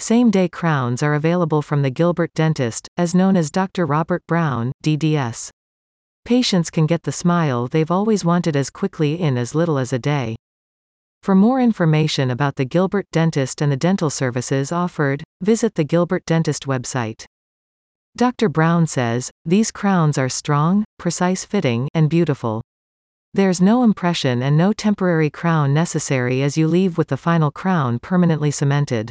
Same-day crowns are available from the Gilbert Dentist, as known as Dr. Robert Brown, DDS. Patients can get the smile they've always wanted as quickly in as little as a day. For more information about the Gilbert Dentist and the dental services offered, visit the Gilbert Dentist website. Dr. Brown says, these crowns are strong, precise fitting, and beautiful. There's no impression and no temporary crown necessary as you leave with the final crown permanently cemented.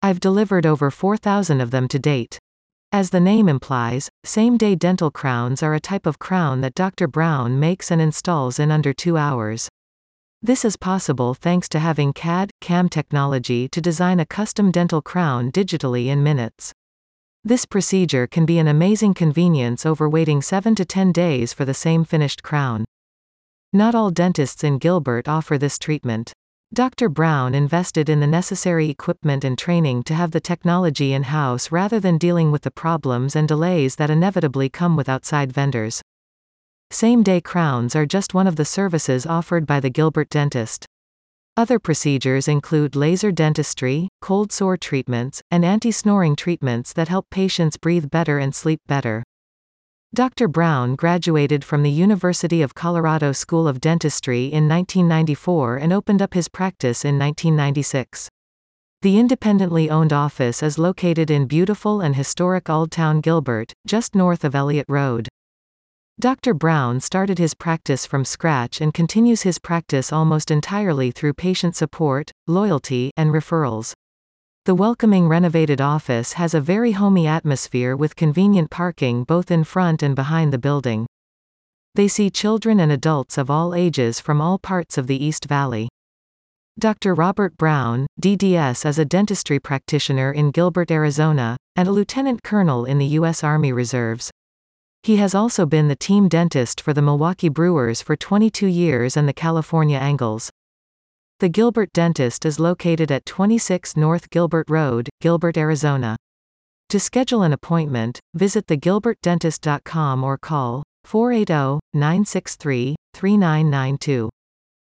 I've delivered over 4,000 of them to date. As the name implies, same-day dental crowns are a type of crown that Dr. Brown makes and installs in under two hours. This is possible thanks to having CAD, CAM technology to design a custom dental crown digitally in minutes. This procedure can be an amazing convenience over waiting 7 to 10 days for the same finished crown. Not all dentists in Gilbert offer this treatment. Dr. Brown invested in the necessary equipment and training to have the technology in-house rather than dealing with the problems and delays that inevitably come with outside vendors. Same-day crowns are just one of the services offered by the Gilbert Dentist. Other procedures include laser dentistry, cold sore treatments, and anti-snoring treatments that help patients breathe better and sleep better. Dr. Brown graduated from the University of Colorado School of Dentistry in 1994 and opened up his practice in 1996. The independently owned office is located in beautiful and historic Old Town Gilbert, just north of Elliot Road. Dr. Brown started his practice from scratch and continues his practice almost entirely through patient support, loyalty, and referrals. The welcoming renovated office has a very homey atmosphere with convenient parking both in front and behind the building. They see children and adults of all ages from all parts of the East Valley. Dr. Robert Brown, DDS is a dentistry practitioner in Gilbert, Arizona, and a lieutenant colonel in the U.S. Army Reserves. He has also been the team dentist for the Milwaukee Brewers for 22 years and the California Angels. The Gilbert Dentist is located at 26 North Gilbert Road, Gilbert, Arizona. To schedule an appointment, visit thegilbertdentist.com or call 480 963 3992.